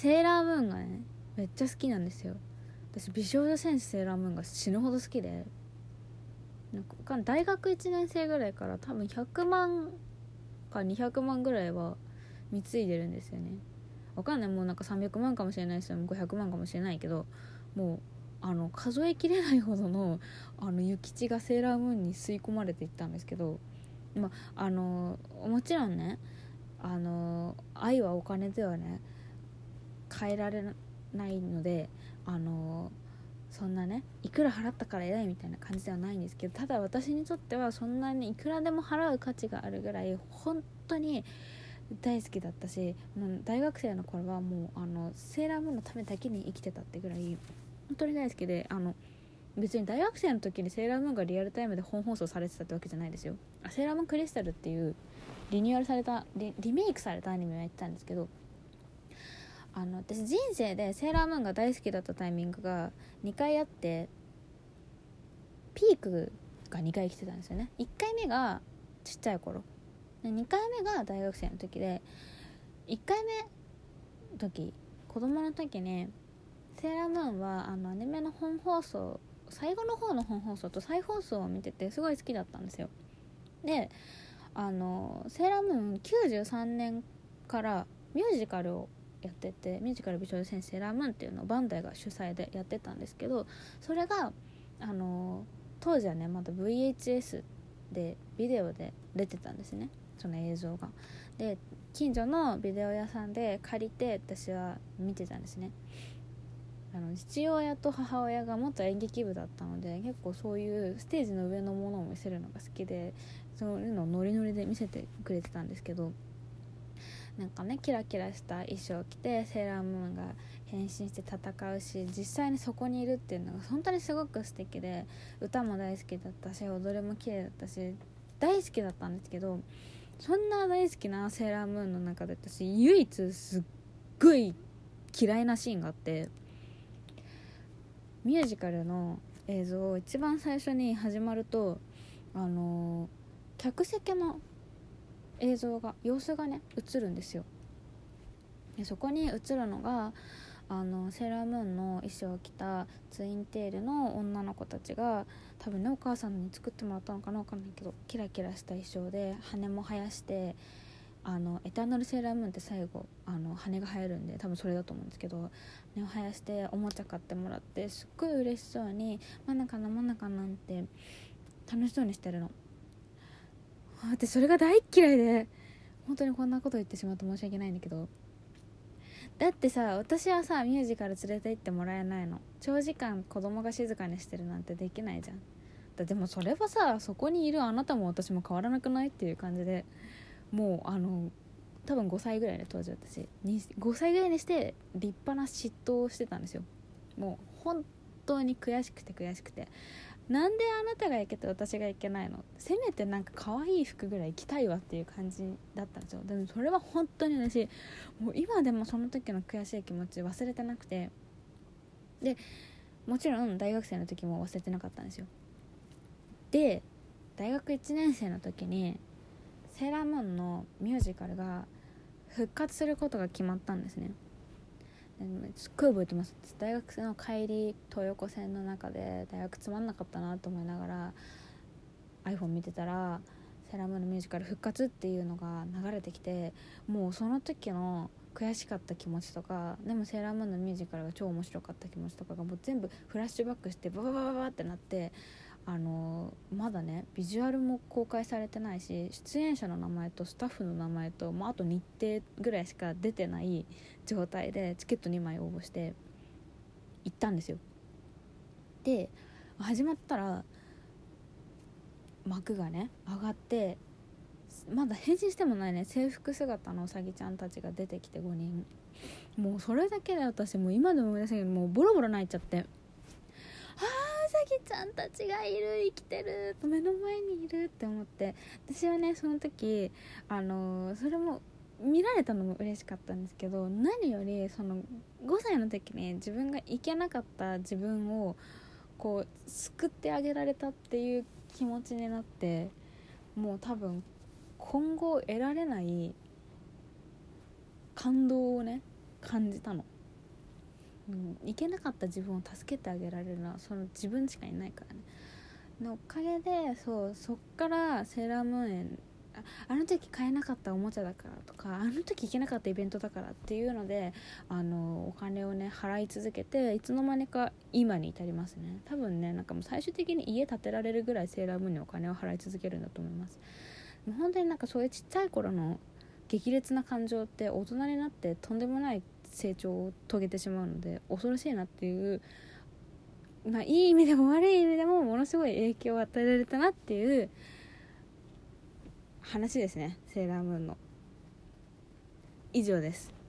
セーラームーンがねめっちゃ好きなんですよ。私美少女戦士セーラームーンが死ぬほど好きで。なんか大学1年生ぐらいから多分100万か200万ぐらいは貢いでるんですよね。わかんない。もうなんか300万かもしれないし500万かもしれないけどもうあの数えきれないほどのあの諭吉がセーラームーンに吸い込まれていったんですけど、まあ、のもちろんねあの愛はお金ではね変えられないのであのそんなねいくら払ったから偉いみたいな感じではないんですけどただ私にとってはそんなにいくらでも払う価値があるぐらい本当に大好きだったし大学生の頃はもうあのセーラームーンのためだけに生きてたってぐらい本当に大好きであの別に大学生の時にセーラームーンがリアルタイムで本放送されてたってわけじゃないですよ。セーラームーンクリスタルっていうリニューアルされたリメイクされたアニメをやってたんですけどあの私人生でセーラームーンが大好きだったタイミングが2回あってピークが2回来てたんですよね。1回目がちっちゃい頃。で2回目が大学生の時で1回目時子供の時にセーラームーンはあのアニメの本放送最後の方の本放送と再放送を見ててすごい好きだったんですよ。であのセーラームーン93年からミュージカルをやっててミュージカル美少女戦士セーラームーンっていうのをバンダイが主催でやってたんですけどそれがあの当時はねまだ VHS でビデオで出てたんですね。その映像が。で近所のビデオ屋さんで借りて私は見てたんですね。あの父親と母親が元演劇部だったので結構そういうステージの上のものを見せるのが好きでそういうのをノリノリで見せてくれてたんですけどなんかねキラキラした衣装を着てセーラームーンが変身して戦うし実際にそこにいるっていうのが本当にすごく素敵で歌も大好きだったし踊りも綺麗だったし大好きだったんですけどそんな大好きなセーラームーンの中で私唯一すっごい嫌いなシーンがあってミュージカルの映像を一番最初に始まるとあの客席の映像が様子がね映るんですよ。でそこに映るのがあのセーラームーンの衣装を着たツインテールの女の子たちが多分ねお母さんに作ってもらったのかな分かんないけどキラキラした衣装で羽も生やしてあのエターナルセーラームーンって最後あの羽が生えるんで多分それだと思うんですけど羽を生やしておもちゃ買ってもらってすっごい嬉しそうに「真ん中な真ん中なんて楽しそうにしてるの。私それが大っ嫌いで本当にこんなこと言ってしまって申し訳ないんだけど。だってさ私はさミュージカル連れて行ってもらえないの。長時間子供が静かにしてるなんてできないじゃん。だでもそれはさそこにいるあなたも私も変わらなくないっていう感じで。もうあの多分5歳ぐらいで当時私。5歳ぐらいにして立派な嫉妬をしてたんですよ。もう本当に悔しくて悔しくて。なんであなたが行けて私が行けないの？せめてなんか可愛い服ぐらい着たいわっていう感じだったんですよ。でもそれは本当に私もう今でもその時の悔しい気持ち忘れてなくて。でもちろん大学生の時も忘れてなかったんですよ。で大学1年生の時にセーラームーンのミュージカルが復活することが決まったんですね。すっごい覚えてます。大学生の帰り東横線の中で大学つまんなかったなと思いながら iPhone 見てたら「セラムのミュージカル復活」っていうのが流れてきてもうその時の悔しかった気持ちとかでもセーラームーンのミュージカルが超面白かった気持ちとかがもう全部フラッシュバックしてバババババってなってあのまだねビジュアルも公開されてないし出演者の名前とスタッフの名前と、まあ、あと日程ぐらいしか出てない状態でチケット2枚応募して行ったんですよ。で始まったら幕がね上がってまだ変身してもないね制服姿のうさぎちゃんたちが出てきて5人。もうそれだけで私もう今でも思い出せない。けどもうボロボロ泣いちゃって。ちゃんたちがいる生きてる。目の前にいるって思って。私はねその時あのそれも見られたのも嬉しかったんですけど何よりその5歳の時に自分が行けなかった自分をこう救ってあげられたっていう気持ちになってもう多分今後得られない感動をね感じたの、うん、行けなかった自分を助けてあげられるのはその自分しかいないからね。のおかげでそうそっからセーラームーンへあの時買えなかったおもちゃだからとかあの時行けなかったイベントだからっていうのであのお金をね払い続けていつの間にか今に至りますね。多分ねなんかもう最終的に家建てられるぐらいセーラームーンにお金を払い続けるんだと思います。もう本当になんかそういうちっちゃい頃の激烈な感情って大人になってとんでもない成長を遂げてしまうので恐ろしいなっていうまあいい意味でも 悪い意味でもものすごい影響を与えられたなっていう話ですね。セーラームーンの。以上です。